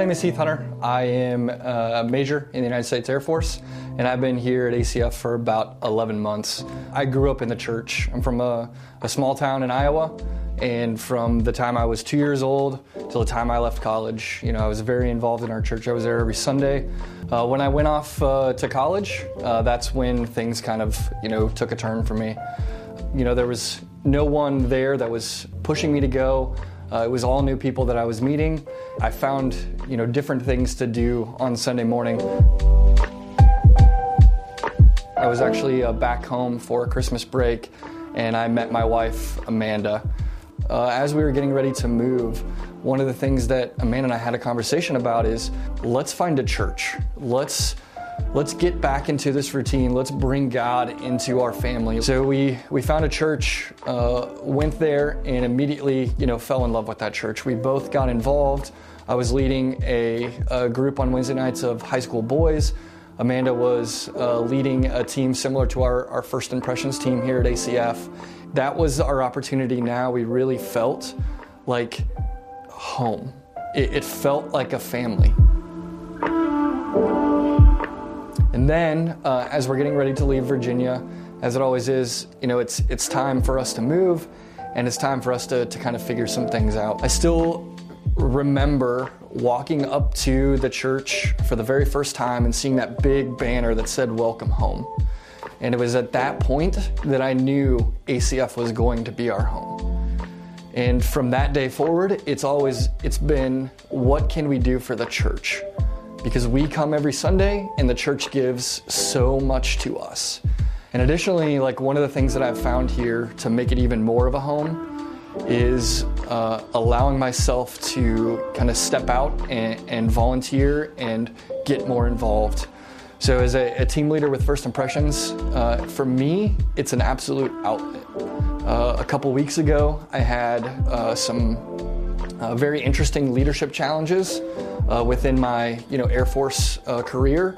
Name is Heath Hunter. I am a major in the United States Air Force, and I've been here at ACF for about 11 months. I grew up in the church. I'm from a, a small town in Iowa, and from the time I was two years old till the time I left college, you know, I was very involved in our church. I was there every Sunday. Uh, when I went off uh, to college, uh, that's when things kind of, you know, took a turn for me. You know, there was no one there that was pushing me to go. Uh, it was all new people that I was meeting. I found, you know, different things to do on Sunday morning. I was actually uh, back home for Christmas break, and I met my wife, Amanda. Uh, as we were getting ready to move, one of the things that Amanda and I had a conversation about is let's find a church. Let's let's get back into this routine. Let's bring God into our family. So we we found a church, uh, went there, and immediately you know fell in love with that church. We both got involved. I was leading a, a group on Wednesday nights of high school boys. Amanda was uh, leading a team similar to our, our first impressions team here at ACF. That was our opportunity now. We really felt like home. It, it felt like a family. And then, uh, as we're getting ready to leave Virginia, as it always is, you know, it's it's time for us to move, and it's time for us to to kind of figure some things out. I still remember walking up to the church for the very first time and seeing that big banner that said "Welcome Home," and it was at that point that I knew ACF was going to be our home. And from that day forward, it's always it's been what can we do for the church? Because we come every Sunday and the church gives so much to us. And additionally, like one of the things that I've found here to make it even more of a home is uh, allowing myself to kind of step out and, and, volunteer and get more involved. So, as a, a team leader with First Impressions, uh, for me, it's an absolute outlet. Uh, a couple weeks ago, I had uh, some uh, very interesting leadership challenges uh, within my you know Air Force uh, career.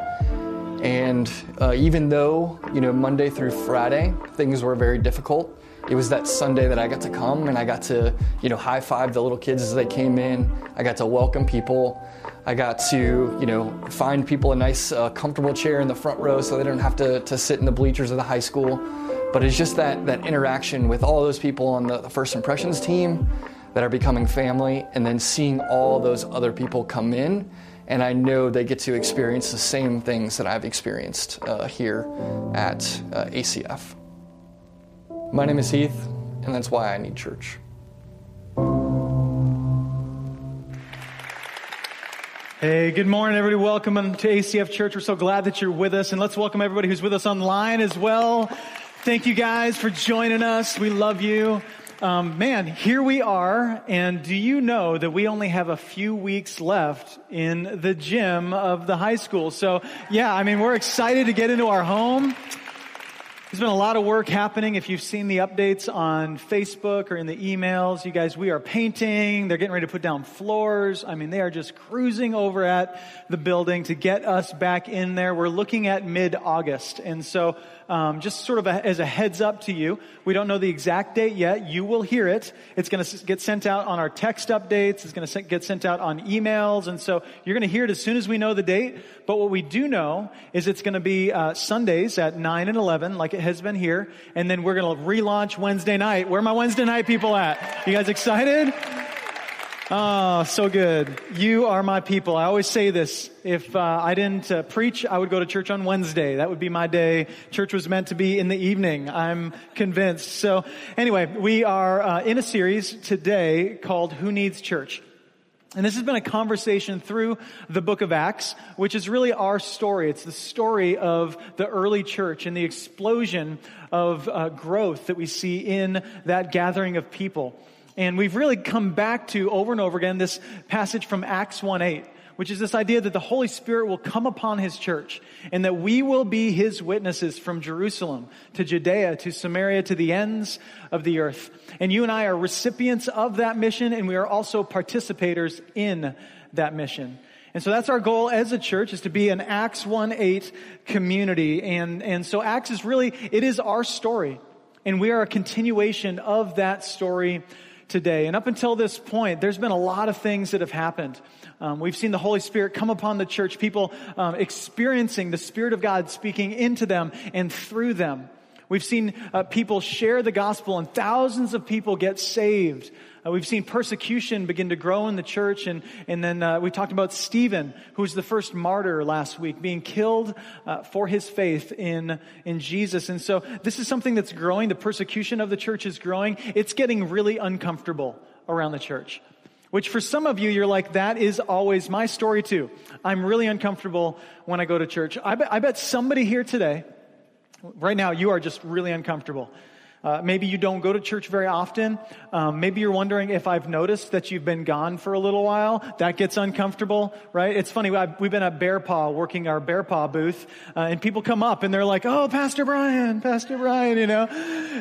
And uh, even though you know Monday through Friday things were very difficult, it was that Sunday that I got to come and I got to you know high five the little kids as they came in. I got to welcome people. I got to you know find people a nice uh, comfortable chair in the front row so they don't have to, to sit in the bleachers of the high school. But it's just that that interaction with all those people on the, the first impressions team that are becoming family, and then seeing all those other people come in. And I know they get to experience the same things that I've experienced uh, here at uh, ACF. My name is Heath, and that's why I need church. Hey, good morning, everybody. Welcome to ACF Church. We're so glad that you're with us. And let's welcome everybody who's with us online as well. Thank you guys for joining us. We love you. Um, man, here we are, and do you know that we only have a few weeks left in the gym of the high school? So, yeah, I mean, we're excited to get into our home. There's been a lot of work happening. If you've seen the updates on Facebook or in the emails, you guys, we are painting. They're getting ready to put down floors. I mean, they are just cruising over at the building to get us back in there. We're looking at mid August. And so um, just sort of a, as a heads up to you, we don't know the exact date yet. You will hear it. It's going to get sent out on our text updates. It's going to get sent out on emails. And so you're going to hear it as soon as we know the date. But what we do know is it's going to be uh, Sundays at 9 and 11, like it has been here. And then we're going to relaunch Wednesday night. Where are my Wednesday night people at? You guys excited? Oh, so good. You are my people. I always say this. If uh, I didn't uh, preach, I would go to church on Wednesday. That would be my day. Church was meant to be in the evening. I'm convinced. So anyway, we are uh, in a series today called Who Needs Church? And this has been a conversation through the book of Acts, which is really our story. It's the story of the early church and the explosion of uh, growth that we see in that gathering of people. And we've really come back to over and over again this passage from Acts 1 8 which is this idea that the Holy Spirit will come upon His church and that we will be His witnesses from Jerusalem to Judea to Samaria to the ends of the earth. And you and I are recipients of that mission and we are also participators in that mission. And so that's our goal as a church is to be an Acts 1-8 community. And, and so Acts is really, it is our story. And we are a continuation of that story today. And up until this point, there's been a lot of things that have happened. Um, we've seen the Holy Spirit come upon the church, people um, experiencing the Spirit of God speaking into them and through them. We've seen uh, people share the gospel and thousands of people get saved. Uh, we've seen persecution begin to grow in the church, and, and then uh, we talked about Stephen, who was the first martyr last week, being killed uh, for his faith in, in Jesus. And so this is something that's growing. The persecution of the church is growing. It's getting really uncomfortable around the church which for some of you, you're like, that is always my story too. I'm really uncomfortable when I go to church. I I bet somebody here today, right now, you are just really uncomfortable. Uh, maybe you don't go to church very often. Um, maybe you're wondering if I've noticed that you've been gone for a little while. That gets uncomfortable, right? It's funny. I've, we've been at Bear Paw working our Bear Paw booth, uh, and people come up and they're like, "Oh, Pastor Brian, Pastor Brian," you know.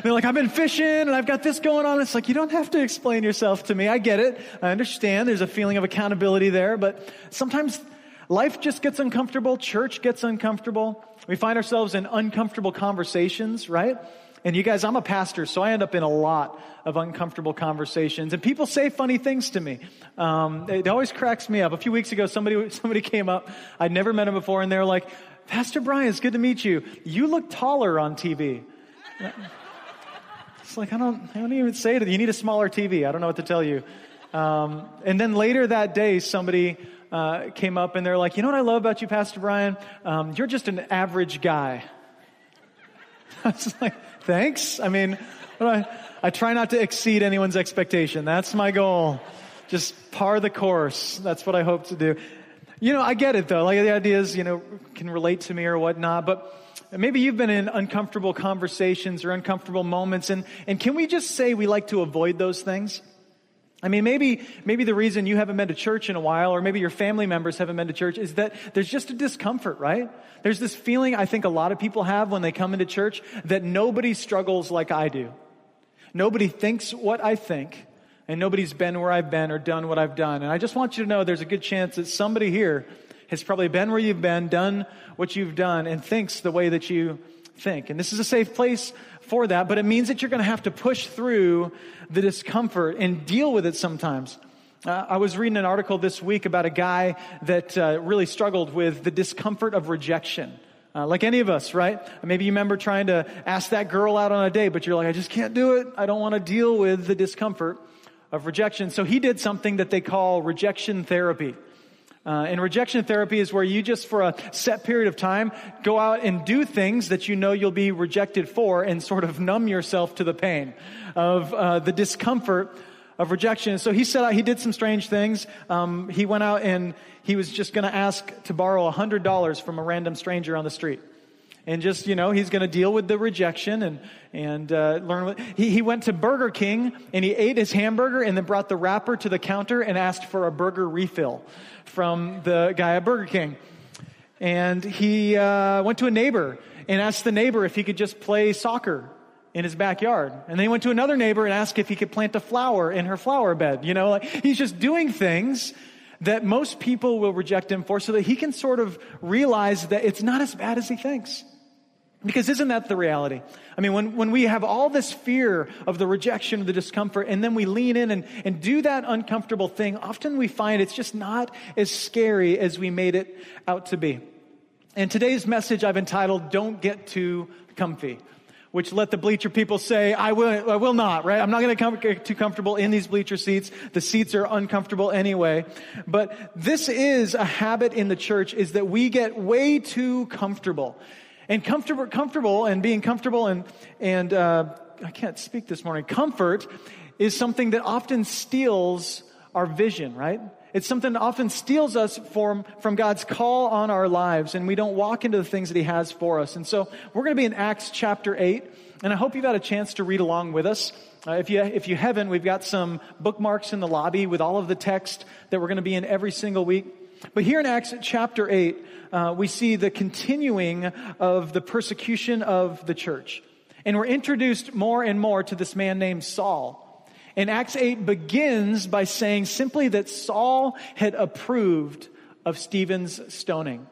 They're like, "I've been fishing and I've got this going on." It's like you don't have to explain yourself to me. I get it. I understand. There's a feeling of accountability there, but sometimes life just gets uncomfortable. Church gets uncomfortable. We find ourselves in uncomfortable conversations, right? And you guys, I'm a pastor, so I end up in a lot of uncomfortable conversations. And people say funny things to me. Um, it always cracks me up. A few weeks ago, somebody, somebody came up. I'd never met him before, and they're like, Pastor Brian, it's good to meet you. You look taller on TV. It's like, I don't, I don't even say it. You need a smaller TV. I don't know what to tell you. Um, and then later that day, somebody uh, came up and they're like, you know what I love about you, Pastor Brian? Um, you're just an average guy. I was like, thanks. I mean, I, I try not to exceed anyone's expectation. That's my goal. Just par the course. That's what I hope to do. You know, I get it though. Like the ideas, you know, can relate to me or whatnot, but maybe you've been in uncomfortable conversations or uncomfortable moments and, and can we just say we like to avoid those things? I mean, maybe, maybe the reason you haven't been to church in a while, or maybe your family members haven't been to church, is that there's just a discomfort, right? There's this feeling I think a lot of people have when they come into church that nobody struggles like I do. Nobody thinks what I think, and nobody's been where I've been or done what I've done. And I just want you to know there's a good chance that somebody here has probably been where you've been, done what you've done, and thinks the way that you think. And this is a safe place for that, but it means that you're going to have to push through the discomfort and deal with it sometimes. Uh, I was reading an article this week about a guy that uh, really struggled with the discomfort of rejection. Uh, like any of us, right? Maybe you remember trying to ask that girl out on a date, but you're like, I just can't do it. I don't want to deal with the discomfort of rejection. So he did something that they call rejection therapy. Uh, and rejection therapy is where you just, for a set period of time, go out and do things that you know you'll be rejected for and sort of numb yourself to the pain of uh, the discomfort of rejection. So he set out, he did some strange things. Um, he went out and he was just going to ask to borrow $100 from a random stranger on the street and just you know he's going to deal with the rejection and and uh, learn what, he, he went to burger king and he ate his hamburger and then brought the wrapper to the counter and asked for a burger refill from the guy at burger king and he uh, went to a neighbor and asked the neighbor if he could just play soccer in his backyard. And then he went to another neighbor and asked if he could plant a flower in her flower bed. You know, like he's just doing things that most people will reject him for so that he can sort of realize that it's not as bad as he thinks. Because isn't that the reality? I mean, when, when we have all this fear of the rejection, of the discomfort, and then we lean in and, and do that uncomfortable thing, often we find it's just not as scary as we made it out to be. And today's message I've entitled, Don't Get Too Comfy which let the bleacher people say, I will, I will not, right? I'm not going to get too comfortable in these bleacher seats. The seats are uncomfortable anyway. But this is a habit in the church is that we get way too comfortable. And comfortable, comfortable and being comfortable and, and, uh, I can't speak this morning. Comfort is something that often steals our vision, right? It's something that often steals us from, from God's call on our lives, and we don't walk into the things that He has for us. And so we're going to be in Acts chapter 8, and I hope you've had a chance to read along with us. Uh, if, you, if you haven't, we've got some bookmarks in the lobby with all of the text that we're going to be in every single week. But here in Acts chapter 8, uh, we see the continuing of the persecution of the church. And we're introduced more and more to this man named Saul. And Acts 8 begins by saying simply that Saul had approved of Stephen's stoning.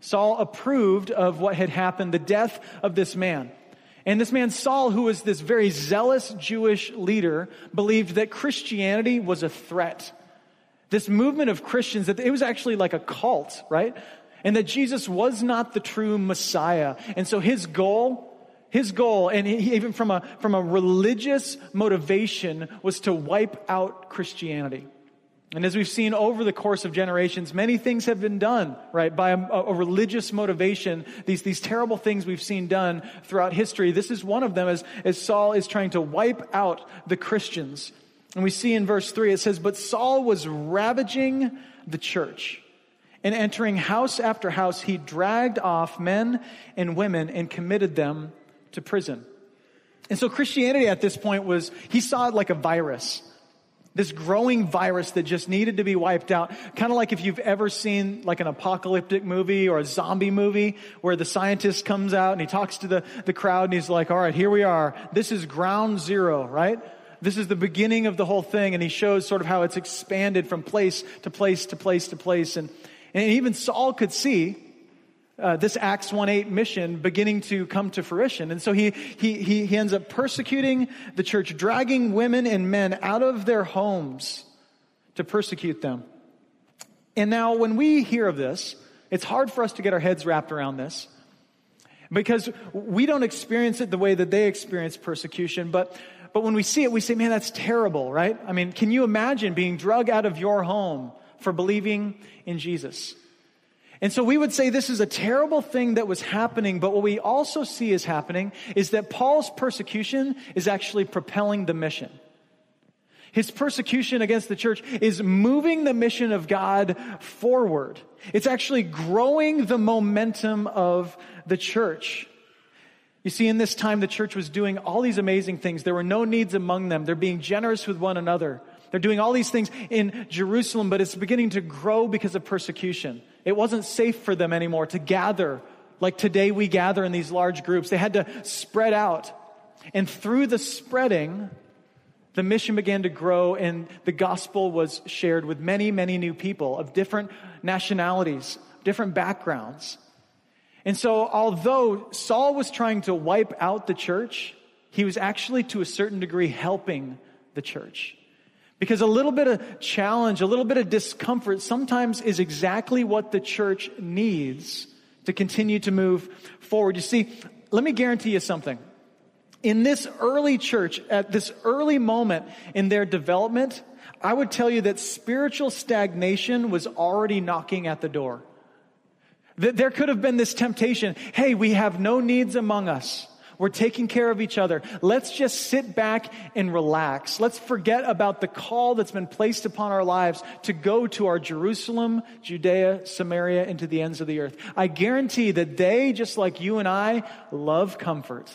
Saul approved of what had happened, the death of this man. And this man, Saul, who was this very zealous Jewish leader, believed that Christianity was a threat. This movement of Christians, that it was actually like a cult, right? And that Jesus was not the true Messiah. And so his goal his goal, and he, even from a, from a religious motivation, was to wipe out Christianity. And as we've seen over the course of generations, many things have been done, right, by a, a, religious motivation. These, these terrible things we've seen done throughout history. This is one of them as, as Saul is trying to wipe out the Christians. And we see in verse 3, it says, But Saul was ravaging the church. And entering house after house, he dragged off men and women and committed them to prison. And so Christianity at this point was, he saw it like a virus. This growing virus that just needed to be wiped out. Kind of like if you've ever seen like an apocalyptic movie or a zombie movie where the scientist comes out and he talks to the, the crowd and he's like, all right, here we are. This is ground zero, right? This is the beginning of the whole thing. And he shows sort of how it's expanded from place to place to place to place. And, and even Saul could see uh, this Acts 1 8 mission beginning to come to fruition. And so he, he, he, he ends up persecuting the church, dragging women and men out of their homes to persecute them. And now, when we hear of this, it's hard for us to get our heads wrapped around this because we don't experience it the way that they experience persecution. But, but when we see it, we say, man, that's terrible, right? I mean, can you imagine being drug out of your home for believing in Jesus? And so we would say this is a terrible thing that was happening, but what we also see is happening is that Paul's persecution is actually propelling the mission. His persecution against the church is moving the mission of God forward. It's actually growing the momentum of the church. You see, in this time, the church was doing all these amazing things. There were no needs among them. They're being generous with one another. They're doing all these things in Jerusalem, but it's beginning to grow because of persecution. It wasn't safe for them anymore to gather like today we gather in these large groups. They had to spread out. And through the spreading, the mission began to grow and the gospel was shared with many, many new people of different nationalities, different backgrounds. And so, although Saul was trying to wipe out the church, he was actually to a certain degree helping the church. Because a little bit of challenge, a little bit of discomfort sometimes is exactly what the church needs to continue to move forward. You see, let me guarantee you something. In this early church, at this early moment in their development, I would tell you that spiritual stagnation was already knocking at the door. There could have been this temptation hey, we have no needs among us. We're taking care of each other. Let's just sit back and relax. Let's forget about the call that's been placed upon our lives to go to our Jerusalem, Judea, Samaria, and to the ends of the earth. I guarantee that they, just like you and I, love comfort.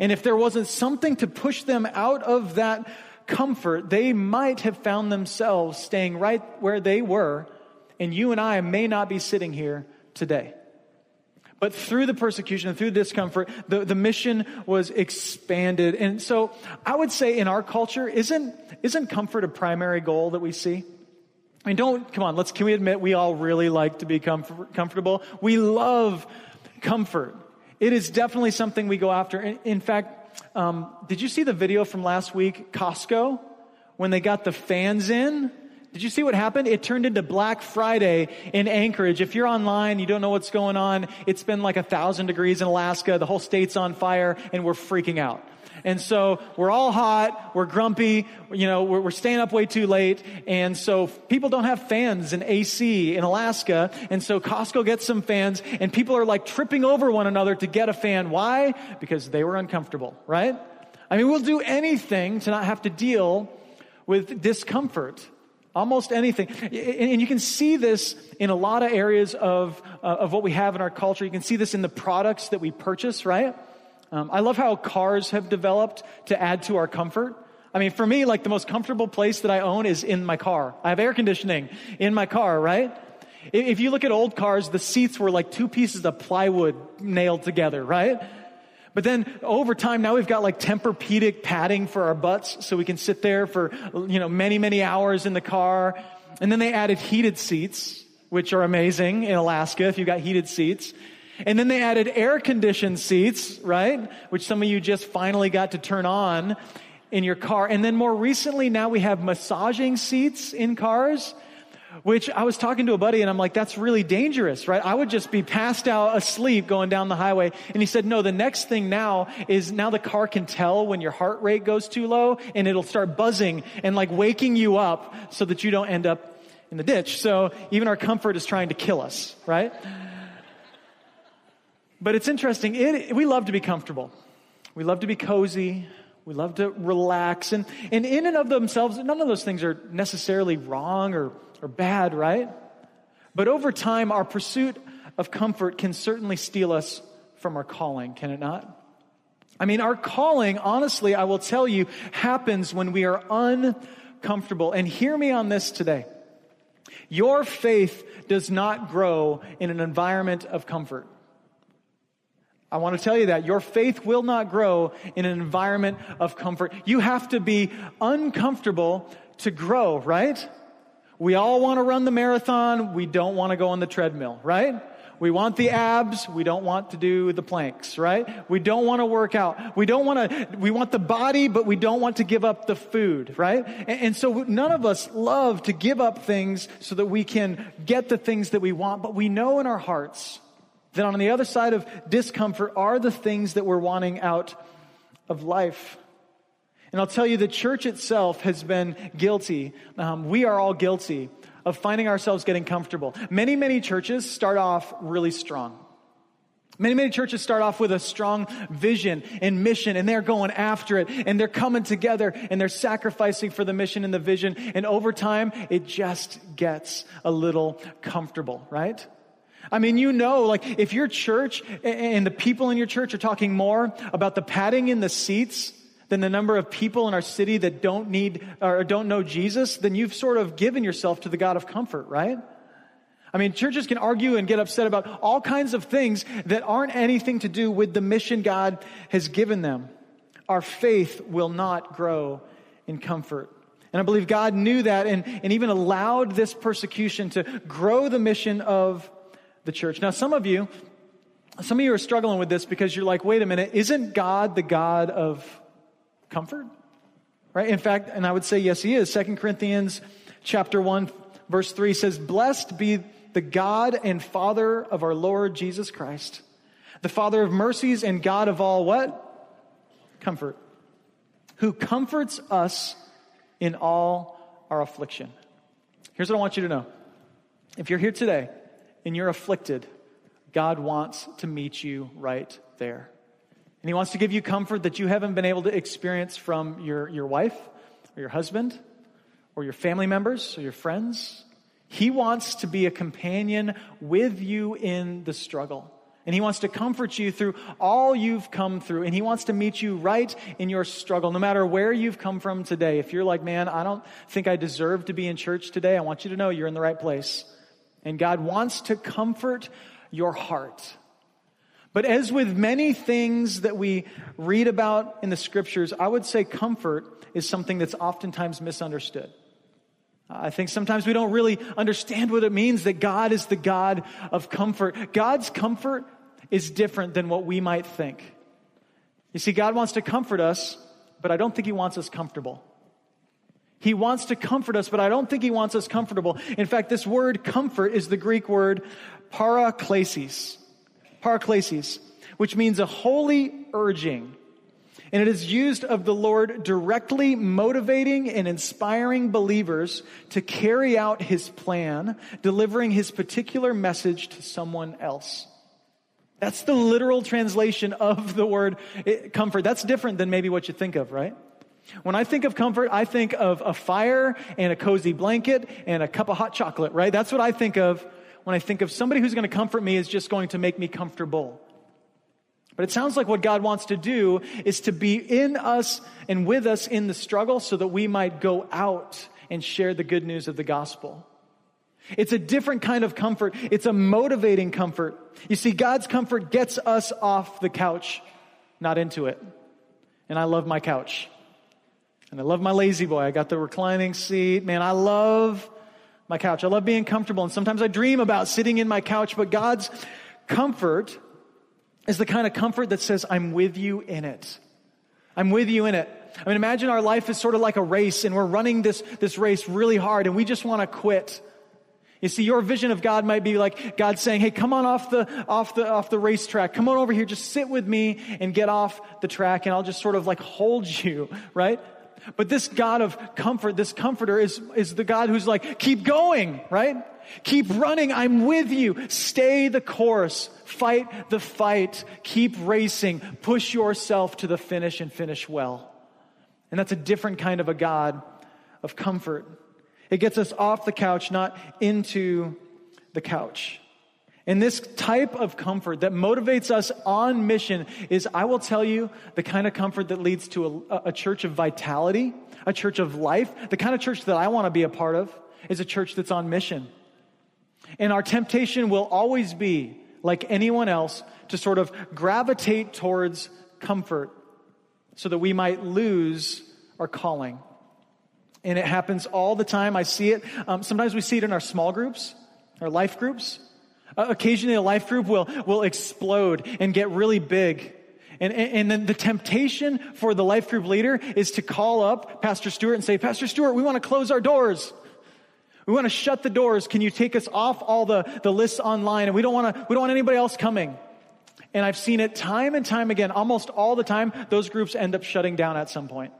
And if there wasn't something to push them out of that comfort, they might have found themselves staying right where they were, and you and I may not be sitting here today. But through the persecution and through discomfort, the, the mission was expanded. And so I would say in our culture, isn't, isn't comfort a primary goal that we see? I mean, don't, come on, let's, can we admit we all really like to be comfort, comfortable? We love comfort. It is definitely something we go after. In, in fact, um, did you see the video from last week, Costco, when they got the fans in? Did you see what happened? It turned into Black Friday in Anchorage. If you're online, you don't know what's going on. It's been like a thousand degrees in Alaska. The whole state's on fire and we're freaking out. And so we're all hot, we're grumpy, you know, we're, we're, staying up way too late. And so people don't have fans in AC in Alaska. And so Costco gets some fans and people are like tripping over one another to get a fan. Why? Because they were uncomfortable, right? I mean, we'll do anything to not have to deal with discomfort. Almost anything. And you can see this in a lot of areas of, uh, of what we have in our culture. You can see this in the products that we purchase, right? Um, I love how cars have developed to add to our comfort. I mean, for me, like the most comfortable place that I own is in my car. I have air conditioning in my car, right? If you look at old cars, the seats were like two pieces of plywood nailed together, right? But then over time, now we've got like Tempur-Pedic padding for our butts so we can sit there for, you know, many, many hours in the car. And then they added heated seats, which are amazing in Alaska if you've got heated seats. And then they added air conditioned seats, right? Which some of you just finally got to turn on in your car. And then more recently, now we have massaging seats in cars which I was talking to a buddy and I'm like, that's really dangerous, right? I would just be passed out asleep going down the highway. And he said, no, the next thing now is now the car can tell when your heart rate goes too low and it'll start buzzing and like waking you up so that you don't end up in the ditch. So even our comfort is trying to kill us, right? But it's interesting. It, we love to be comfortable. We love to be cozy. We love to relax. And, and in and of themselves, none of those things are necessarily wrong or or bad, right? But over time, our pursuit of comfort can certainly steal us from our calling, can it not? I mean, our calling, honestly, I will tell you, happens when we are uncomfortable. And hear me on this today. Your faith does not grow in an environment of comfort. I want to tell you that your faith will not grow in an environment of comfort. You have to be uncomfortable to grow, right? We all want to run the marathon. We don't want to go on the treadmill, right? We want the abs. We don't want to do the planks, right? We don't want to work out. We don't want to, we want the body, but we don't want to give up the food, right? And, and, so none of us love to give up things so that we can get the things that we want, but we know in our hearts that on the other side of discomfort are the things that we're wanting out of life. And I'll tell you, the church itself has been guilty. Um, we are all guilty of finding ourselves getting comfortable. Many, many churches start off really strong. Many, many churches start off with a strong vision and mission, and they're going after it, and they're coming together, and they're sacrificing for the mission and the vision. And over time, it just gets a little comfortable, right? I mean, you know, like if your church and the people in your church are talking more about the padding in the seats than the number of people in our city that don't need or don't know Jesus, then you've sort of given yourself to the God of comfort, right? I mean, churches can argue and get upset about all kinds of things that aren't anything to do with the mission God has given them. Our faith will not grow in comfort. And I believe God knew that and, and even allowed this persecution to grow the mission of the church. Now, some of you, some of you are struggling with this because you're like, wait a minute, isn't God the God of comfort? Right? In fact, and I would say yes, he is. Second Corinthians chapter 1 verse 3 says, "Blessed be the God and Father of our Lord Jesus Christ, the Father of mercies and God of all what? Comfort. Who comforts us in all our affliction." Here's what I want you to know. If you're here today and you're afflicted, God wants to meet you right there. And He wants to give you comfort that you haven't been able to experience from your, your wife or your husband or your family members or your friends. He wants to be a companion with you in the struggle. And he wants to comfort you through all you've come through. And he wants to meet you right in your struggle, no matter where you've come from today. If you're like, man, I don't think I deserve to be in church today, I want you to know you're in the right place. And God wants to comfort your heart. But as with many things that we read about in the scriptures, I would say comfort is something that's oftentimes misunderstood. I think sometimes we don't really understand what it means that God is the God of comfort. God's comfort is different than what we might think. You see, God wants to comfort us, but I don't think He wants us comfortable. He wants to comfort us, but I don't think He wants us comfortable. In fact, this word comfort is the Greek word paraklesis paraklesis, which means a holy urging. And it is used of the Lord directly motivating and inspiring believers to carry out his plan, delivering his particular message to someone else. That's the literal translation of the word eh, comfort. That's different than maybe what you think of, right? When I think of comfort, I think of a fire and a cozy blanket and a cup of hot chocolate, right? That's what I think of when I think of somebody who's going to comfort me is just going to make me comfortable. But it sounds like what God wants to do is to be in us and with us in the struggle so that we might go out and share the good news of the gospel. It's a different kind of comfort. It's a motivating comfort. You see, God's comfort gets us off the couch, not into it. And I love my couch. And I love my La-Z-Boy. I got the reclining seat. Man, I love my couch. I love being comfortable. And sometimes I dream about sitting in my couch, but God's comfort is the kind of comfort that says, I'm with you in it. I'm with you in it. I mean, imagine our life is sort of like a race and we're running this, this race really hard and we just want to quit. You see, your vision of God might be like God saying, Hey, come on off the, off the, off the racetrack. Come on over here. Just sit with me and get off the track and I'll just sort of like hold you, right? But this God of comfort, this comforter is, is the God who's like, keep going, right? Keep running. I'm with you. Stay the course. Fight the fight. Keep racing. Push yourself to the finish and finish well. And that's a different kind of a God of comfort. It gets us off the couch, not into the couch. And this type of comfort that motivates us on mission is, I will tell you, the kind of comfort that leads to a, a, church of vitality, a church of life. The kind of church that I want to be a part of is a church that's on mission. And our temptation will always be, like anyone else, to sort of gravitate towards comfort so that we might lose our calling. And it happens all the time. I see it. Um, sometimes we see it in our small groups, our life groups. Uh, occasionally, a life group will, will explode and get really big. And, and then the temptation for the life group leader is to call up Pastor Stewart and say, Pastor Stewart, we want to close our doors. We want to shut the doors. Can you take us off all the, the lists online? And we don't want to, we don't want anybody else coming. And I've seen it time and time again, almost all the time, those groups end up shutting down at some point.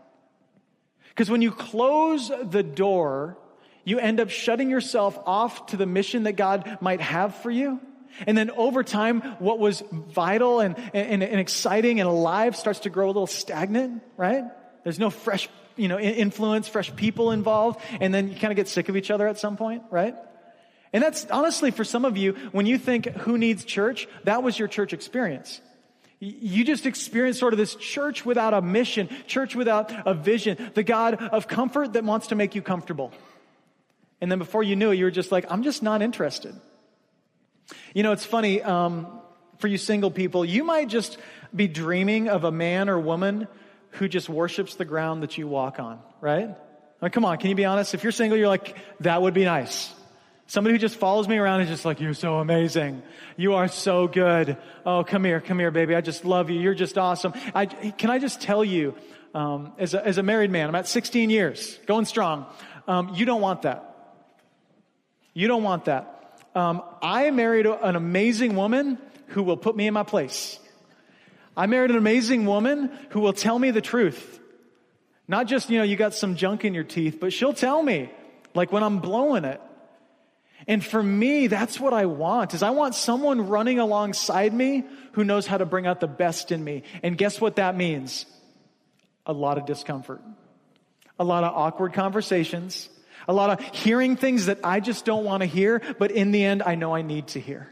Because when you close the door, you end up shutting yourself off to the mission that God might have for you. And then over time, what was vital and, and, and exciting and alive starts to grow a little stagnant, right? There's no fresh, you know, influence, fresh people involved. And then you kind of get sick of each other at some point, right? And that's honestly for some of you, when you think who needs church, that was your church experience. You just experienced sort of this church without a mission, church without a vision, the God of comfort that wants to make you comfortable. And then before you knew it, you were just like, I'm just not interested. You know, it's funny, um, for you single people, you might just be dreaming of a man or woman who just worships the ground that you walk on, right? Come on, can you be honest? If you're single, you're like, that would be nice. Somebody who just follows me around is just like, you're so amazing. You are so good. Oh, come here, come here, baby. I just love you. You're just awesome. I, can I just tell you, um, as, a, as a married man, I'm at 16 years, going strong. Um, you don't want that. You don't want that. Um, I married an amazing woman who will put me in my place. I married an amazing woman who will tell me the truth. Not just, you know, you got some junk in your teeth, but she'll tell me, like when I'm blowing it. And for me, that's what I want, is I want someone running alongside me who knows how to bring out the best in me. And guess what that means? A lot of discomfort. A lot of awkward conversations. A lot of hearing things that I just don't want to hear, but in the end, I know I need to hear.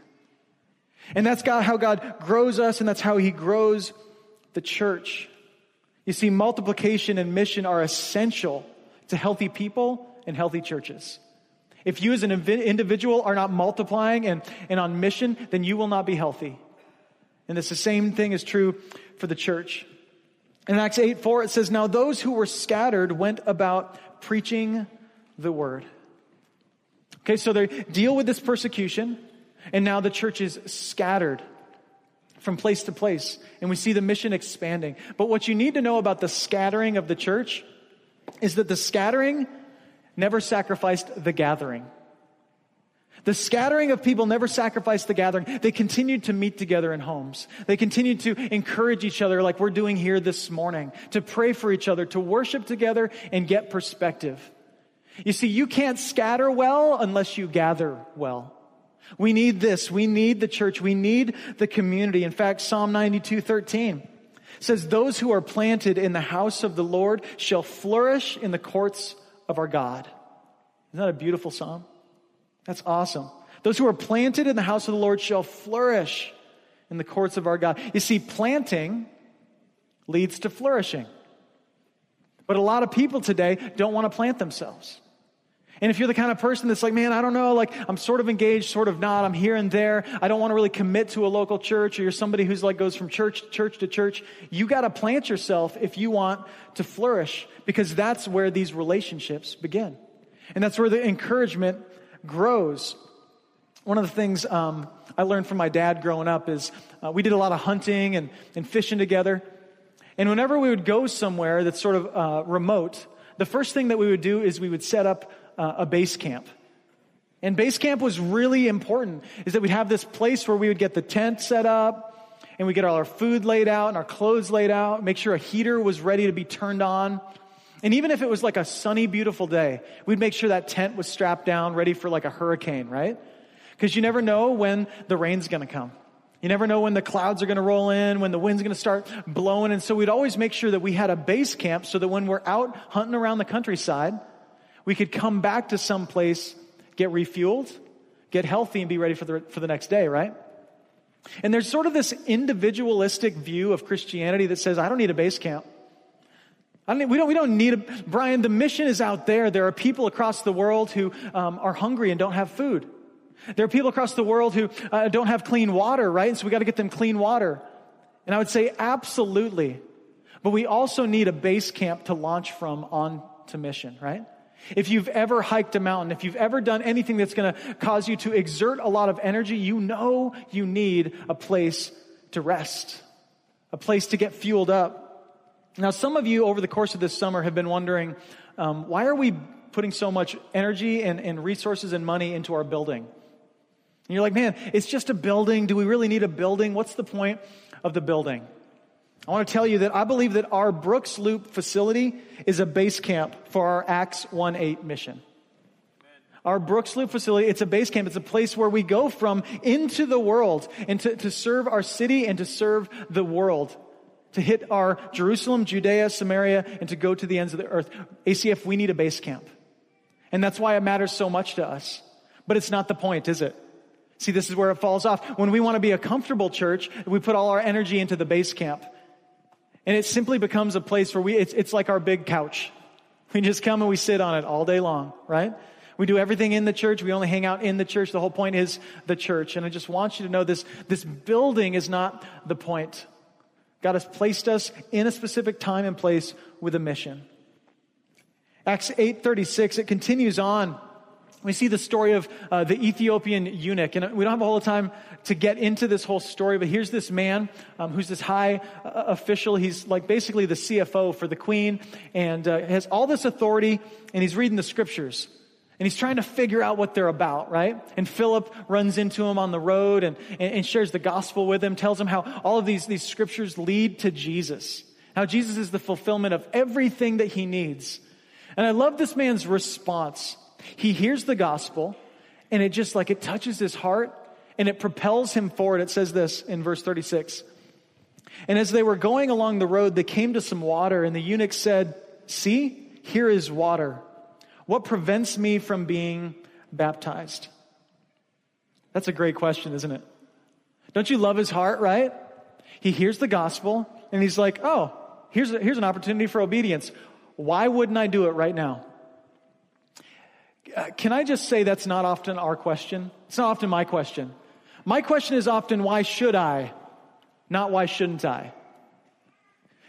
And that's God, how God grows us, and that's how He grows the church. You see, multiplication and mission are essential to healthy people and healthy churches. If you as an individual are not multiplying and, and on mission, then you will not be healthy. And it's the same thing is true for the church. In Acts 8 4, it says, Now those who were scattered went about preaching the word. Okay, so they deal with this persecution, and now the church is scattered from place to place, and we see the mission expanding. But what you need to know about the scattering of the church is that the scattering never sacrificed the gathering. The scattering of people never sacrificed the gathering. They continued to meet together in homes. They continued to encourage each other like we're doing here this morning, to pray for each other, to worship together and get perspective. You see, you can't scatter well unless you gather well. We need this. We need the church. We need the community. In fact, Psalm 92, 13 says, Those who are planted in the house of the Lord shall flourish in the courts of our God. Isn't that a beautiful psalm? That's awesome. Those who are planted in the house of the Lord shall flourish in the courts of our God. You see, planting leads to flourishing. But a lot of people today don't want to plant themselves. And if you're the kind of person that's like, man, I don't know, like I'm sort of engaged, sort of not, I'm here and there, I don't want to really commit to a local church, or you're somebody who's like goes from church to church to church, you got to plant yourself if you want to flourish, because that's where these relationships begin. And that's where the encouragement grows. One of the things um, I learned from my dad growing up is uh, we did a lot of hunting and, and fishing together. And whenever we would go somewhere that's sort of uh, remote, the first thing that we would do is we would set up uh, a base camp. And base camp was really important, is that we'd have this place where we would get the tent set up, and we get all our food laid out and our clothes laid out, make sure a heater was ready to be turned on. And even if it was like a sunny, beautiful day, we'd make sure that tent was strapped down, ready for like a hurricane, right? Because you never know when the rain's gonna come. You never know when the clouds are to roll in, when the wind's to start blowing. And so we'd always make sure that we had a base camp so that when we're out hunting around the countryside, we could come back to some place, get refueled, get healthy, and be ready for the, for the next day, right? And there's sort of this individualistic view of Christianity that says, I don't need a base camp. I don't, we, don't, we don't need a, Brian, the mission is out there. There are people across the world who um, are hungry and don't have food. There are people across the world who uh, don't have clean water, right? And so we got to get them clean water. And I would say absolutely. But we also need a base camp to launch from on to mission, right? If you've ever hiked a mountain, if you've ever done anything that's going to cause you to exert a lot of energy, you know you need a place to rest, a place to get fueled up. Now, some of you over the course of this summer have been wondering, um, why are we putting so much energy and, and resources and money into our building? And you're like, man, it's just a building. Do we really need a building? What's the point of the building? I want to tell you that I believe that our Brooks Loop facility is a base camp for our Acts 1 8 mission. Our Brooks Loop facility, it's a base camp. It's a place where we go from into the world and to, to serve our city and to serve the world. To hit our Jerusalem, Judea, Samaria, and to go to the ends of the earth. ACF, we need a base camp. And that's why it matters so much to us. But it's not the point, is it? See, this is where it falls off. When we want to be a comfortable church, we put all our energy into the base camp. And it simply becomes a place where we, it's, it's like our big couch. We just come and we sit on it all day long, right? We do everything in the church. We only hang out in the church. The whole point is the church. And I just want you to know this, this building is not the point. God has placed us in a specific time and place with a mission. Acts 8:36 it continues on we see the story of uh, the Ethiopian eunuch. And we don't have a whole time to get into this whole story, but here's this man um, who's this high uh, official. He's like basically the CFO for the queen and uh, has all this authority, and he's reading the scriptures. And he's trying to figure out what they're about, right? And Philip runs into him on the road and, and, and shares the gospel with him, tells him how all of these, these scriptures lead to Jesus, how Jesus is the fulfillment of everything that he needs. And I love this man's response. He hears the gospel and it just like it touches his heart and it propels him forward. It says this in verse 36. And as they were going along the road, they came to some water and the eunuch said, see, here is water. What prevents me from being baptized? That's a great question, isn't it? Don't you love his heart, right? He hears the gospel and he's like, oh, here's, a, here's an opportunity for obedience. Why wouldn't I do it right now? Uh, can I just say that's not often our question? It's not often my question. My question is often, why should I? Not why shouldn't I?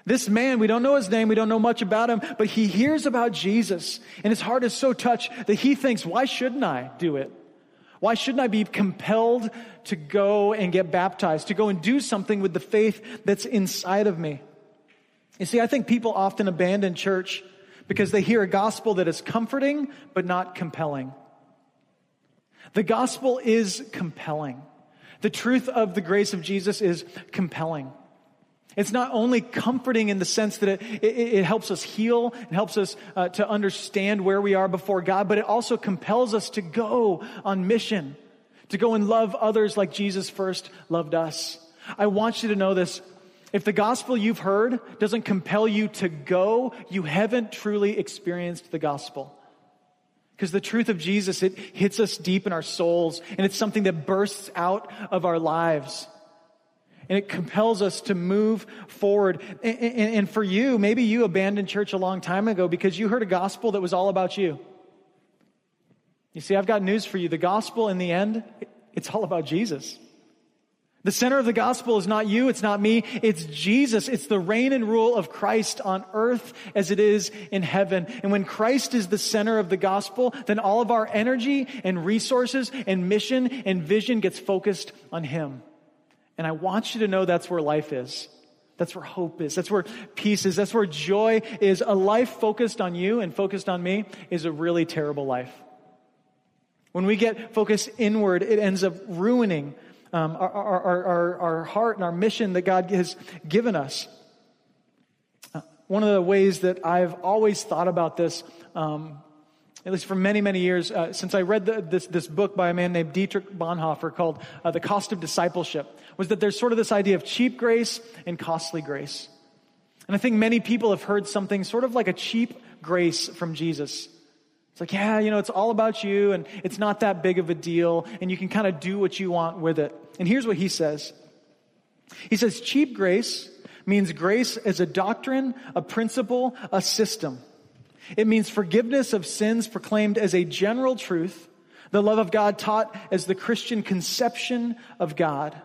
This man, we don't know his name, we don't know much about him, but he hears about Jesus, and his heart is so touched that he thinks, why shouldn't I do it? Why shouldn't I be compelled to go and get baptized, to go and do something with the faith that's inside of me? You see, I think people often abandon church because they hear a gospel that is comforting but not compelling. The gospel is compelling. The truth of the grace of Jesus is compelling. It's not only comforting in the sense that it, it, it helps us heal, it helps us uh, to understand where we are before God, but it also compels us to go on mission, to go and love others like Jesus first loved us. I want you to know this If the gospel you've heard doesn't compel you to go, you haven't truly experienced the gospel. Because the truth of Jesus, it hits us deep in our souls, and it's something that bursts out of our lives. And it compels us to move forward. And, and, and, for you, maybe you abandoned church a long time ago because you heard a gospel that was all about you. You see, I've got news for you. The gospel, in the end, it's all about Jesus. The center of the gospel is not you, it's not me, it's Jesus. It's the reign and rule of Christ on earth as it is in heaven. And when Christ is the center of the gospel, then all of our energy and resources and mission and vision gets focused on Him. And I want you to know that's where life is. That's where hope is. That's where peace is. That's where joy is. A life focused on you and focused on me is a really terrible life. When we get focused inward, it ends up ruining um, our, our, our, our heart and our mission that God has given us. Uh, one of the ways that I've always thought about this, um, at least for many, many years, uh, since I read the, this, this book by a man named Dietrich Bonhoeffer called uh, The Cost of Discipleship, was that there's sort of this idea of cheap grace and costly grace. And I think many people have heard something sort of like a cheap grace from Jesus. It's like, yeah, you know, it's all about you and it's not that big of a deal and you can kind of do what you want with it. And here's what he says. He says, cheap grace means grace as a doctrine, a principle, a system. It means forgiveness of sins proclaimed as a general truth, the love of God taught as the Christian conception of God.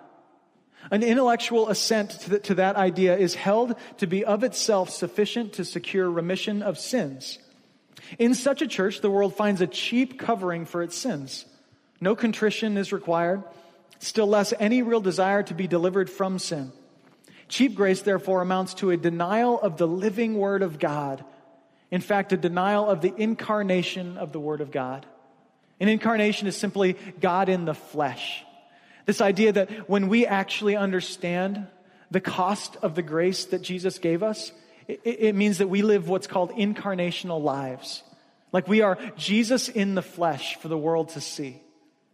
An intellectual assent to, the, to that idea is held to be of itself sufficient to secure remission of sins. In such a church, the world finds a cheap covering for its sins. No contrition is required, still less any real desire to be delivered from sin. Cheap grace, therefore, amounts to a denial of the living Word of God. In fact, a denial of the incarnation of the Word of God. An incarnation is simply God in the flesh. This idea that when we actually understand the cost of the grace that Jesus gave us, it, it means that we live what's called incarnational lives. Like we are Jesus in the flesh for the world to see.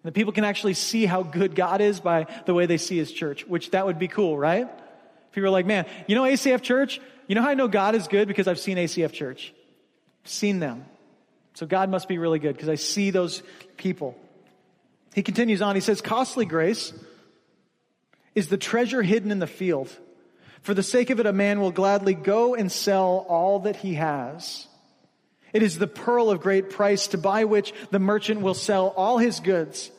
And the people can actually see how good God is by the way they see his church, which that would be cool, right? People are like, man, you know ACF Church? You know how I know God is good? Because I've seen ACF Church. Seen them. So God must be really good because I see those people. He continues on. He says, costly grace is the treasure hidden in the field for the sake of it, a man will gladly go and sell all that he has. It is the pearl of great price to buy which the merchant will sell all his goods.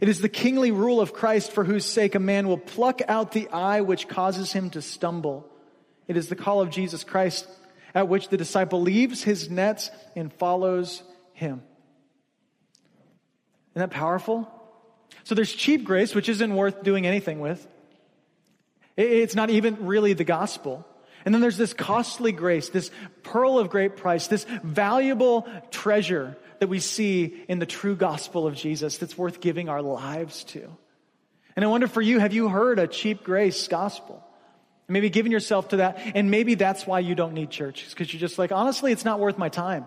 It is the kingly rule of Christ for whose sake a man will pluck out the eye which causes him to stumble. It is the call of Jesus Christ at which the disciple leaves his nets and follows him. Isn't that powerful? So there's cheap grace, which isn't worth doing anything with. It's not even really the gospel. And then there's this costly grace, this pearl of great price, this valuable treasure that we see in the true gospel of Jesus that's worth giving our lives to. And I wonder for you, have you heard a cheap grace gospel? Maybe giving yourself to that, and maybe that's why you don't need church, because you're just like, honestly, it's not worth my time.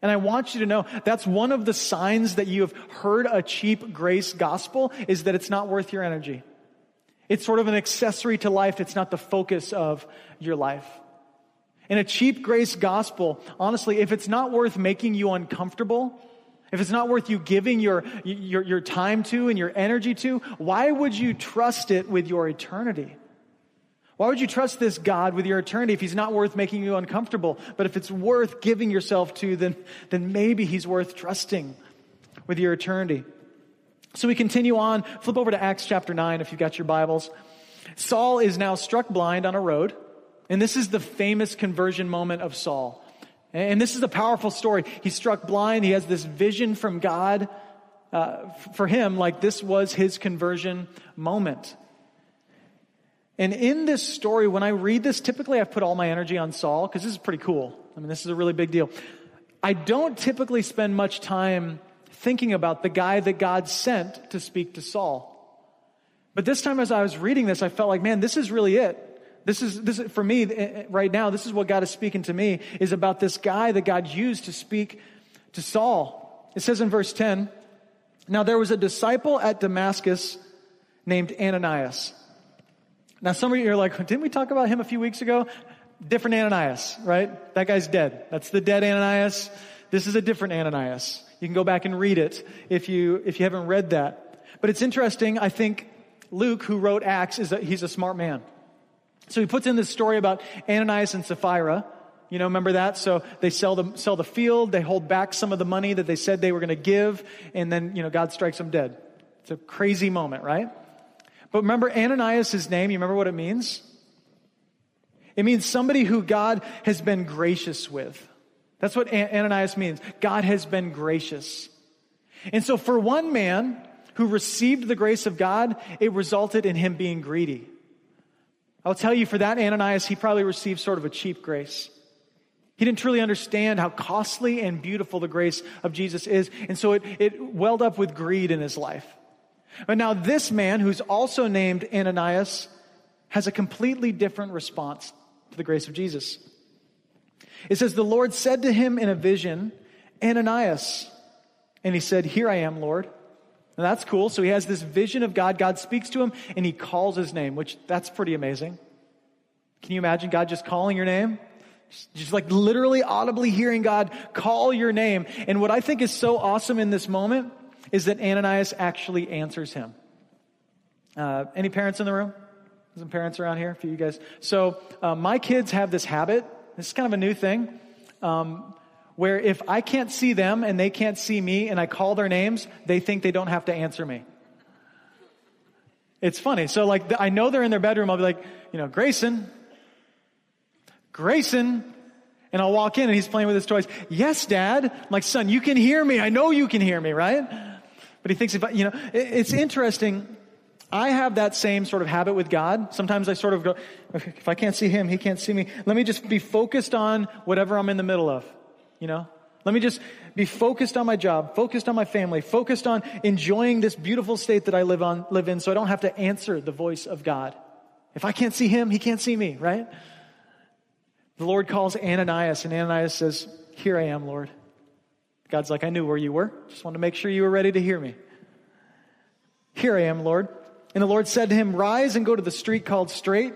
And I want you to know that's one of the signs that you have heard a cheap grace gospel is that it's not worth your energy. It's sort of an accessory to life. It's not the focus of your life. In a cheap grace gospel, honestly, if it's not worth making you uncomfortable, if it's not worth you giving your, your, your time to and your energy to, why would you trust it with your eternity? Why would you trust this God with your eternity if he's not worth making you uncomfortable? But if it's worth giving yourself to, then, then maybe he's worth trusting with your eternity. So we continue on. Flip over to Acts chapter 9 if you've got your Bibles. Saul is now struck blind on a road, and this is the famous conversion moment of Saul. And this is a powerful story. He's struck blind, he has this vision from God. Uh, for him, like this was his conversion moment. And in this story, when I read this, typically I put all my energy on Saul because this is pretty cool. I mean, this is a really big deal. I don't typically spend much time thinking about the guy that God sent to speak to Saul. But this time, as I was reading this, I felt like, man, this is really it. This is, this is, for me eh, eh, right now, this is what God is speaking to me, is about this guy that God used to speak to Saul. It says in verse 10, Now there was a disciple at Damascus named Ananias. Now, some of you are like, didn't we talk about him a few weeks ago? Different Ananias, right? That guy's dead. That's the dead Ananias. This is a different Ananias. You can go back and read it if you, if you haven't read that. But it's interesting. I think Luke, who wrote Acts, is that he's a smart man. So he puts in this story about Ananias and Sapphira. You know, remember that? So they sell the, sell the field, they hold back some of the money that they said they were going to give, and then, you know, God strikes them dead. It's a crazy moment, right? But remember Ananias' name, you remember what it means? It means somebody who God has been gracious with. That's what Ananias means. God has been gracious. And so for one man who received the grace of God, it resulted in him being greedy. I'll tell you, for that Ananias, he probably received sort of a cheap grace. He didn't truly understand how costly and beautiful the grace of Jesus is. And so it, it welled up with greed in his life. But now this man, who's also named Ananias, has a completely different response to the grace of Jesus. It says, The Lord said to him in a vision, Ananias. And he said, Here I am, Lord. And that's cool. So he has this vision of God. God speaks to him and he calls his name, which that's pretty amazing. Can you imagine God just calling your name? Just like literally audibly hearing God call your name. And what I think is so awesome in this moment is that Ananias actually answers him. Uh, any parents in the room? Some parents around here, for you guys. So uh, my kids have this habit. This is kind of a new thing. Um, where if I can't see them and they can't see me and I call their names, they think they don't have to answer me. It's funny. So like I know they're in their bedroom. I'll be like, you know, Grayson, Grayson, and I'll walk in and he's playing with his toys. Yes, dad. I'm like, son, you can hear me. I know you can hear me, right? But he thinks I, you know, it's interesting. I have that same sort of habit with God. Sometimes I sort of go, if I can't see him, he can't see me. Let me just be focused on whatever I'm in the middle of, you know? Let me just be focused on my job, focused on my family, focused on enjoying this beautiful state that I live on, live in so I don't have to answer the voice of God. If I can't see him, he can't see me, right? The Lord calls Ananias, and Ananias says, Here I am, Lord. God's like, I knew where you were. Just wanted to make sure you were ready to hear me. Here I am, Lord. And the Lord said to him, Rise and go to the street called Straight.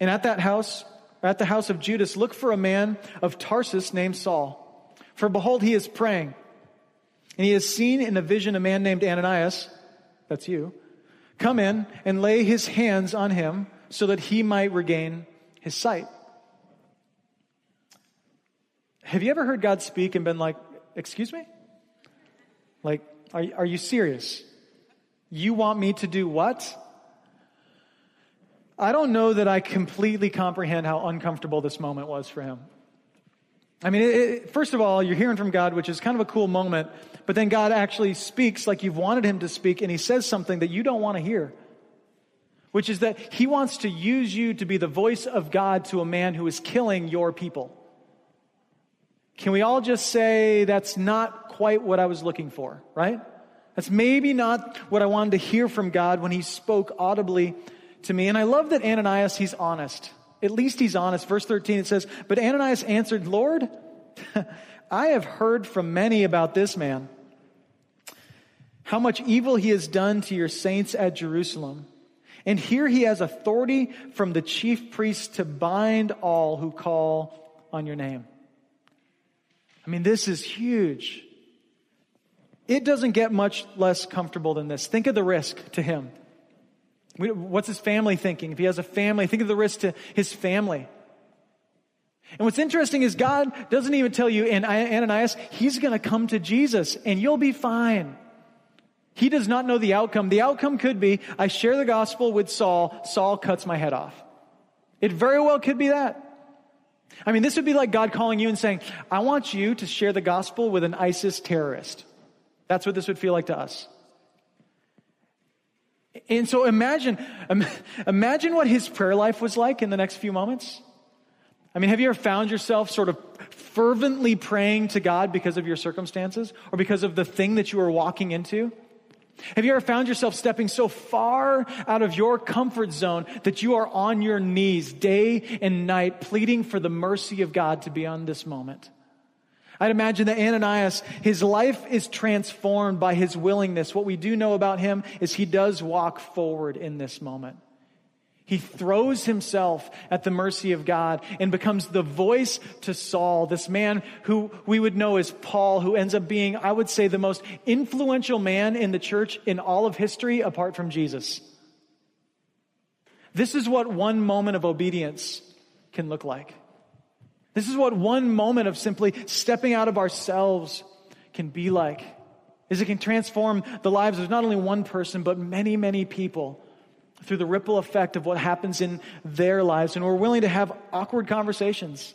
And at that house, at the house of Judas, look for a man of Tarsus named Saul. For behold, he is praying. And he has seen in a vision a man named Ananias, that's you, come in and lay his hands on him so that he might regain his sight. Have you ever heard God speak and been like, Excuse me? Like, are, are you serious? You want me to do what? I don't know that I completely comprehend how uncomfortable this moment was for him. I mean, it, it, first of all, you're hearing from God, which is kind of a cool moment, but then God actually speaks like you've wanted him to speak, and he says something that you don't want to hear, which is that he wants to use you to be the voice of God to a man who is killing your people. Can we all just say that's not quite what I was looking for, right? That's maybe not what I wanted to hear from God when he spoke audibly to me. And I love that Ananias, he's honest. At least he's honest. Verse 13, it says, But Ananias answered, Lord, I have heard from many about this man, how much evil he has done to your saints at Jerusalem. And here he has authority from the chief priests to bind all who call on your name. I mean, this is huge. It doesn't get much less comfortable than this. Think of the risk to him. What's his family thinking? If he has a family, think of the risk to his family. And what's interesting is God doesn't even tell you, and Ananias, he's going to come to Jesus and you'll be fine. He does not know the outcome. The outcome could be I share the gospel with Saul, Saul cuts my head off. It very well could be that. I mean, this would be like God calling you and saying, I want you to share the gospel with an ISIS terrorist. That's what this would feel like to us. And so imagine, imagine what his prayer life was like in the next few moments. I mean, have you ever found yourself sort of fervently praying to God because of your circumstances or because of the thing that you are walking into? Have you ever found yourself stepping so far out of your comfort zone that you are on your knees day and night pleading for the mercy of God to be on this moment? I'd imagine that Ananias, his life is transformed by his willingness. What we do know about him is he does walk forward in this moment. He throws himself at the mercy of God and becomes the voice to Saul, this man who we would know as Paul, who ends up being, I would say, the most influential man in the church in all of history apart from Jesus. This is what one moment of obedience can look like. This is what one moment of simply stepping out of ourselves can be like. Is it can transform the lives of not only one person, but many, many people through the ripple effect of what happens in their lives. And we're willing to have awkward conversations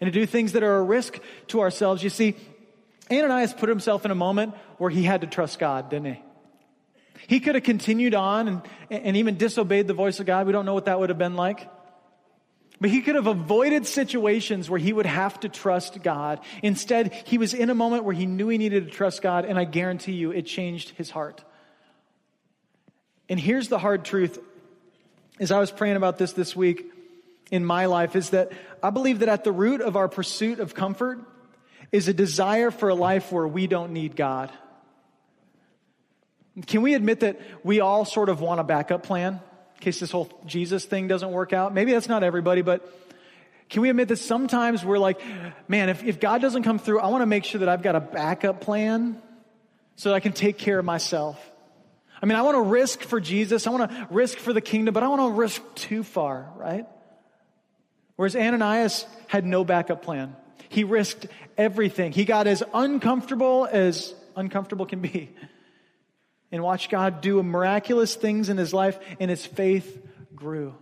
and to do things that are a risk to ourselves. You see, Ananias put himself in a moment where he had to trust God, didn't he? He could have continued on and, and even disobeyed the voice of God. We don't know what that would have been like. But he could have avoided situations where he would have to trust God. Instead, he was in a moment where he knew he needed to trust God, and I guarantee you it changed his heart. And here's the hard truth as I was praying about this this week in my life is that I believe that at the root of our pursuit of comfort is a desire for a life where we don't need God. Can we admit that we all sort of want a backup plan in case this whole Jesus thing doesn't work out? Maybe that's not everybody, but can we admit that sometimes we're like, man, if, if God doesn't come through, I want to make sure that I've got a backup plan so that I can take care of myself. I mean, I want to risk for Jesus. I want to risk for the kingdom, but I want to risk too far, right? Whereas Ananias had no backup plan. He risked everything. He got as uncomfortable as uncomfortable can be. And watched God do miraculous things in his life, and his faith grew.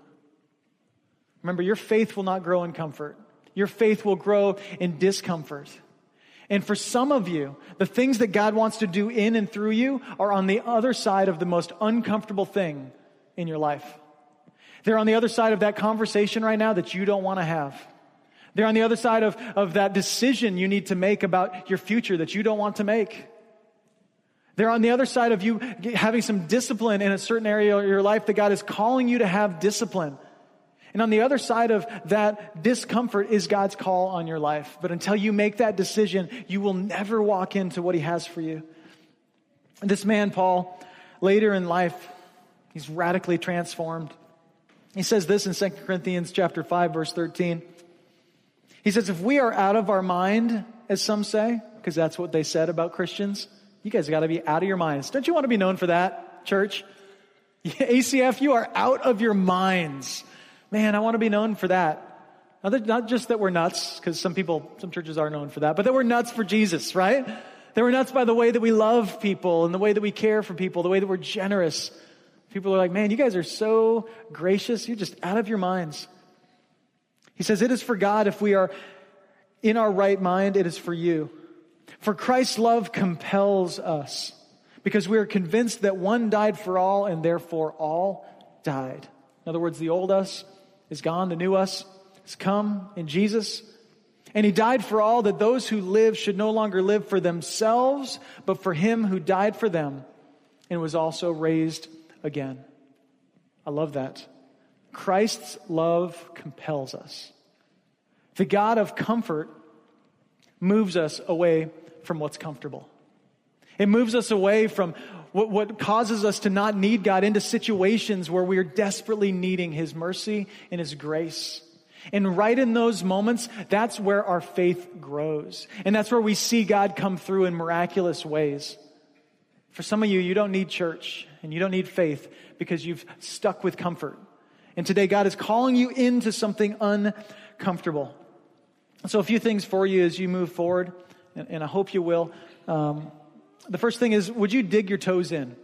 Remember, your faith will not grow in comfort. Your faith will grow in discomfort. And for some of you, the things that God wants to do in and through you are on the other side of the most uncomfortable thing in your life. They're on the other side of that conversation right now that you don't want to have. They're on the other side of, of that decision you need to make about your future that you don't want to make. They're on the other side of you having some discipline in a certain area of your life that God is calling you to have discipline. And on the other side of that discomfort is God's call on your life. But until you make that decision, you will never walk into what He has for you. And This man, Paul, later in life, he's radically transformed. He says this in 2 Corinthians chapter 5, verse 13. He says, if we are out of our mind, as some say, because that's what they said about Christians, you guys got to be out of your minds. Don't you want to be known for that, church? ACF, you are out of your minds. Man, I want to be known for that. Not just that we're nuts, because some people, some churches are known for that, but that we're nuts for Jesus, right? That we're nuts by the way that we love people and the way that we care for people, the way that we're generous. People are like, man, you guys are so gracious. You're just out of your minds. He says, it is for God if we are in our right mind, it is for you. For Christ's love compels us because we are convinced that one died for all and therefore all died. In other words, the old us is gone, the new us has come in Jesus. And he died for all that those who live should no longer live for themselves, but for him who died for them and was also raised again. I love that. Christ's love compels us. The God of comfort moves us away from what's comfortable. It moves us away from what, what causes us to not need God into situations where we are desperately needing His mercy and His grace. And right in those moments, that's where our faith grows. And that's where we see God come through in miraculous ways. For some of you, you don't need church and you don't need faith because you've stuck with comfort. And today, God is calling you into something uncomfortable. So, a few things for you as you move forward, and, I hope you will. Um, the first thing is, would you dig your toes in?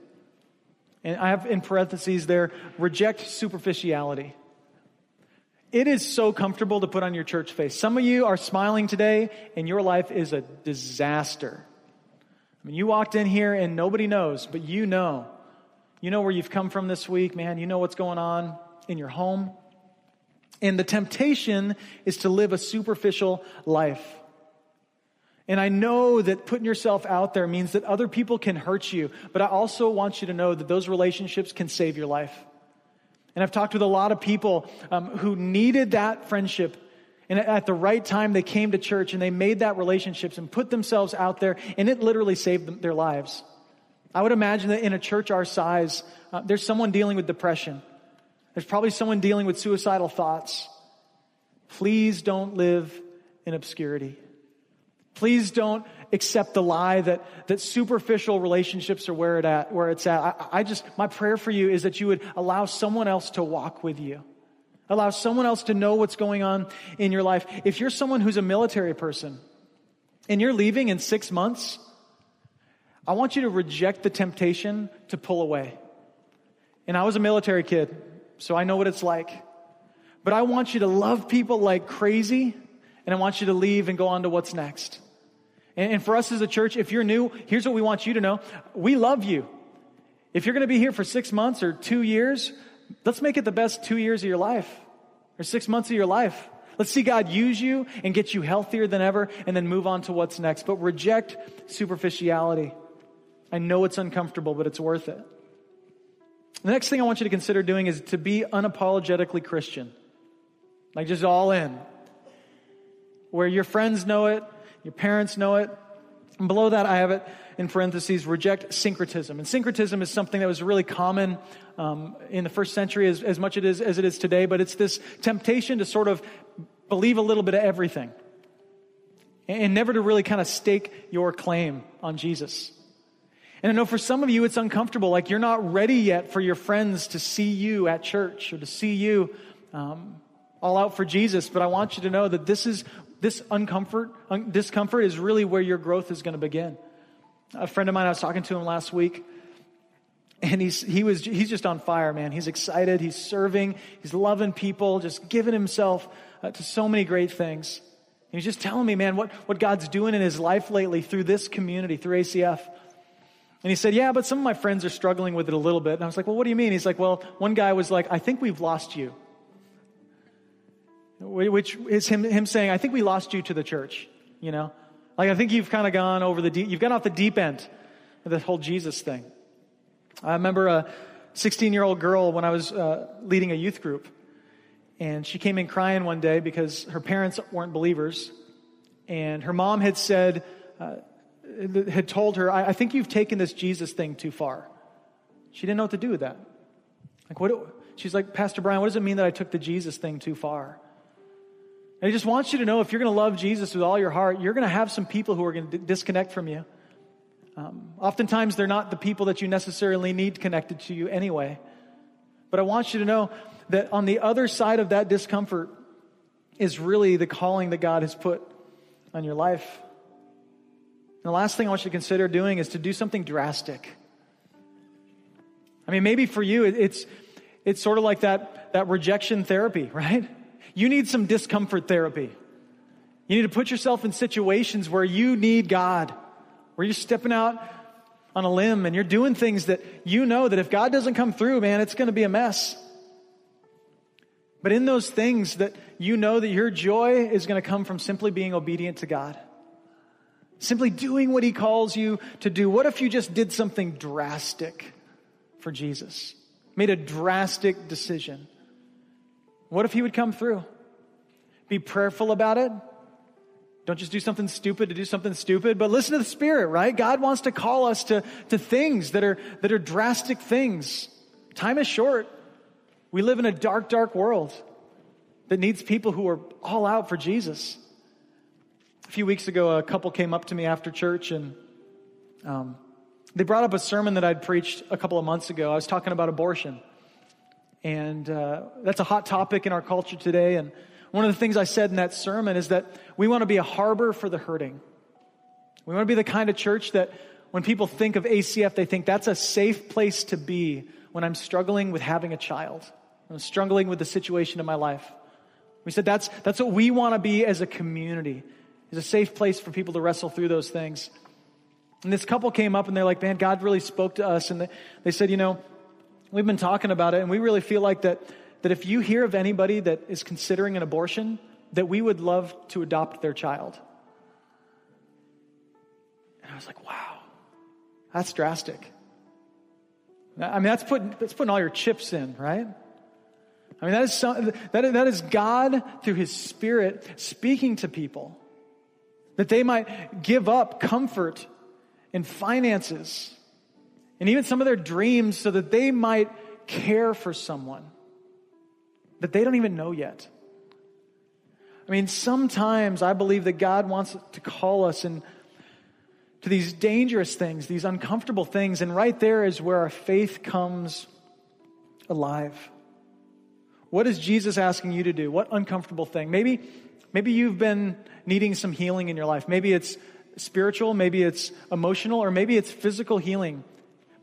And I have in parentheses there, reject superficiality. It is so comfortable to put on your church face. Some of you are smiling today and your life is a disaster. I mean, you walked in here and nobody knows, but you know. You know where you've come from this week, man. You know what's going on in your home. And the temptation is to live a superficial life. And I know that putting yourself out there means that other people can hurt you, but I also want you to know that those relationships can save your life. And I've talked with a lot of people um, who needed that friendship. And at the right time, they came to church and they made that relationships and put themselves out there, and it literally saved them, their lives. I would imagine that in a church our size, uh, there's someone dealing with depression. There's probably someone dealing with suicidal thoughts. Please don't live in obscurity. Please don't accept the lie that, that superficial relationships are where, it at, where it's at. I, I just, my prayer for you is that you would allow someone else to walk with you. Allow someone else to know what's going on in your life. If you're someone who's a military person and you're leaving in six months, I want you to reject the temptation to pull away. And I was a military kid, so I know what it's like. But I want you to love people like crazy, and I want you to leave and go on to what's next. And, for us as a church, if you're new, here's what we want you to know. We love you. If you're going to be here for six months or two years, let's make it the best two years of your life or six months of your life. Let's see God use you and get you healthier than ever and then move on to what's next. But reject superficiality. I know it's uncomfortable, but it's worth it. The next thing I want you to consider doing is to be unapologetically Christian. Like just all in. Where your friends know it, your parents know it. And below that, I have it in parentheses reject syncretism. And syncretism is something that was really common um, in the first century as, as much it is, as it is today, but it's this temptation to sort of believe a little bit of everything and never to really kind of stake your claim on Jesus. And I know for some of you it's uncomfortable, like you're not ready yet for your friends to see you at church or to see you um, all out for Jesus, but I want you to know that this is this uncomfort, un- discomfort is really where your growth is going to begin. A friend of mine, I was talking to him last week, and he's, he was, he's just on fire, man. He's excited, he's serving, he's loving people, just giving himself uh, to so many great things. And he's just telling me, man, what, what God's doing in his life lately through this community, through ACF. And he said, Yeah, but some of my friends are struggling with it a little bit. And I was like, Well, what do you mean? He's like, Well, one guy was like, I think we've lost you which is him, him saying, I think we lost you to the church, you know? Like, I think you've kind of gone over the deep, you've gone off the deep end of the whole Jesus thing. I remember a 16 year old girl when I was uh, leading a youth group, and she came in crying one day because her parents weren't believers, and her mom had said, uh, had told her, I, I think you've taken this Jesus thing too far. She didn't know what to do with that. Like, what? She's like, Pastor Brian, what does it mean that I took the Jesus thing too far? And I just wants you to know if you're going to love Jesus with all your heart, you're going to have some people who are going to disconnect from you. Um, oftentimes, they're not the people that you necessarily need connected to you anyway. But I want you to know that on the other side of that discomfort is really the calling that God has put on your life. And the last thing I want you to consider doing is to do something drastic. I mean, maybe for you, it's, it's sort of like that, that rejection therapy, right? You need some discomfort therapy. You need to put yourself in situations where you need God, where you're stepping out on a limb and you're doing things that you know that if God doesn't come through, man, it's going to be a mess. But in those things that you know that your joy is going to come from simply being obedient to God. Simply doing what he calls you to do. What if you just did something drastic for Jesus? Made a drastic decision. What if he would come through? Be prayerful about it. Don't just do something stupid to do something stupid, but listen to the Spirit, right? God wants to call us to, to things that are, that are drastic things. Time is short. We live in a dark, dark world that needs people who are all out for Jesus. A few weeks ago, a couple came up to me after church and um, they brought up a sermon that I'd preached a couple of months ago. I was talking about abortion. And uh, that's a hot topic in our culture today. And one of the things I said in that sermon is that we want to be a harbor for the hurting. We want to be the kind of church that when people think of ACF, they think that's a safe place to be when I'm struggling with having a child. I'm struggling with the situation in my life. We said that's, that's what we want to be as a community, is a safe place for people to wrestle through those things. And this couple came up and they're like, man, God really spoke to us. And they, they said, you know, We've been talking about it, and we really feel like that, that if you hear of anybody that is considering an abortion, that we would love to adopt their child. And I was like, wow, that's drastic. I mean, that's putting, that's putting all your chips in, right? I mean, that is, some, that, that is God through His Spirit speaking to people that they might give up comfort and finances and even some of their dreams so that they might care for someone. that they don't even know yet. I mean, sometimes I believe that God wants to call us and to these dangerous things, these uncomfortable things, and right there is where our faith comes alive. What is Jesus asking you to do? What uncomfortable thing? Maybe, maybe you've been needing some healing in your life. Maybe it's spiritual, maybe it's emotional, or maybe it's physical healing,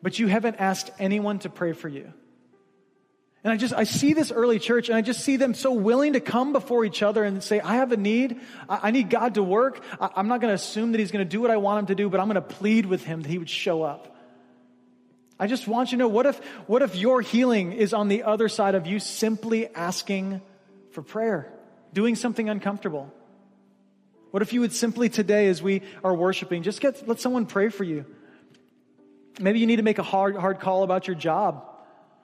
but you haven't asked anyone to pray for you. And I just, I see this early church and I just see them so willing to come before each other and say, I have a need. I, I need God to work. I'm not going to assume that He's going to do what I want Him to do, but I'm going to plead with Him that He would show up. I just want you to know what if, what if your healing is on the other side of you simply asking for prayer, doing something uncomfortable? What if you would simply today, as we are worshiping, just get, let someone pray for you? Maybe you need to make a hard, hard call about your job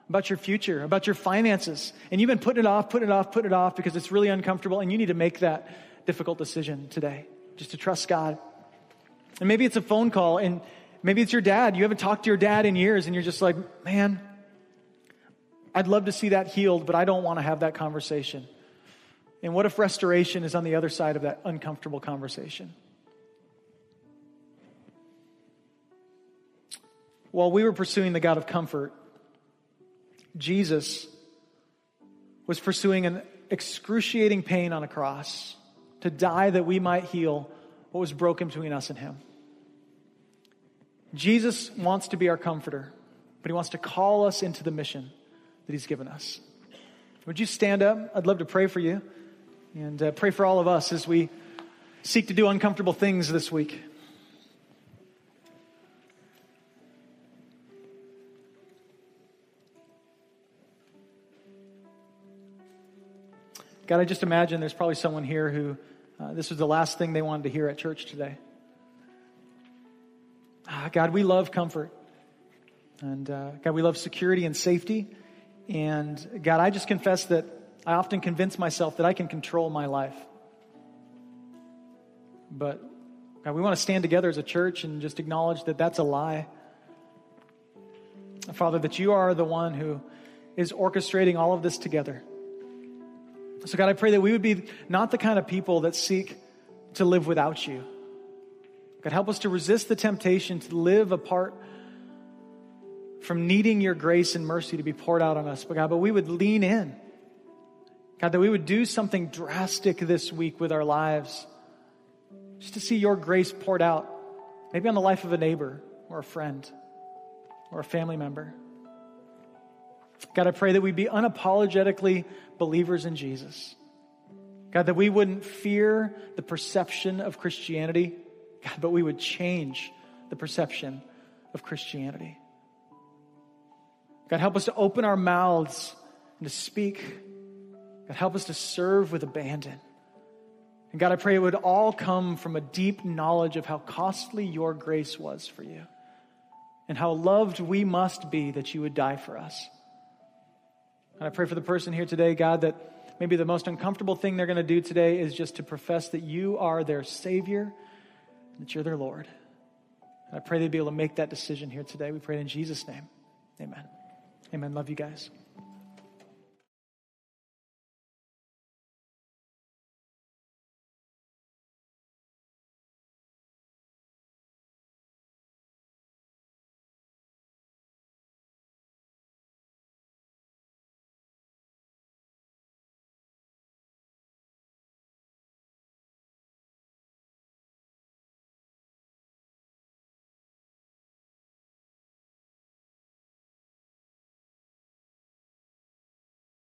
about your future, about your finances. And you've been putting it off, putting it off, putting it off because it's really uncomfortable and you need to make that difficult decision today just to trust God. And maybe it's a phone call and maybe it's your dad. You haven't talked to your dad in years and you're just like, man, I'd love to see that healed, but I don't want to have that conversation. And what if restoration is on the other side of that uncomfortable conversation? While we were pursuing the God of comfort, Jesus was pursuing an excruciating pain on a cross to die that we might heal what was broken between us and Him. Jesus wants to be our comforter, but He wants to call us into the mission that He's given us. Would you stand up? I'd love to pray for you and uh, pray for all of us as we seek to do uncomfortable things this week. God, I just imagine there's probably someone here who uh, this was the last thing they wanted to hear at church today. Ah, God, we love comfort. And uh, God, we love security and safety. And God, I just confess that I often convince myself that I can control my life. But God, we want to stand together as a church and just acknowledge that that's a lie. Father, that you are the one who is orchestrating all of this together. So, God, I pray that we would be not the kind of people that seek to live without you. God, help us to resist the temptation to live apart from needing your grace and mercy to be poured out on us. But, God, but we would lean in. God, that we would do something drastic this week with our lives just to see your grace poured out, maybe on the life of a neighbor or a friend or a family member. God, I pray that we'd be unapologetically believers in Jesus. God, that we wouldn't fear the perception of Christianity, God, but we would change the perception of Christianity. God, help us to open our mouths and to speak. God, help us to serve with abandon. And God, I pray it would all come from a deep knowledge of how costly your grace was for you and how loved we must be that you would die for us. And I pray for the person here today, God, that maybe the most uncomfortable thing they're going to do today is just to profess that you are their Savior, that you're their Lord. And I pray they'd be able to make that decision here today. We pray in Jesus' name. Amen. Amen. Love you guys.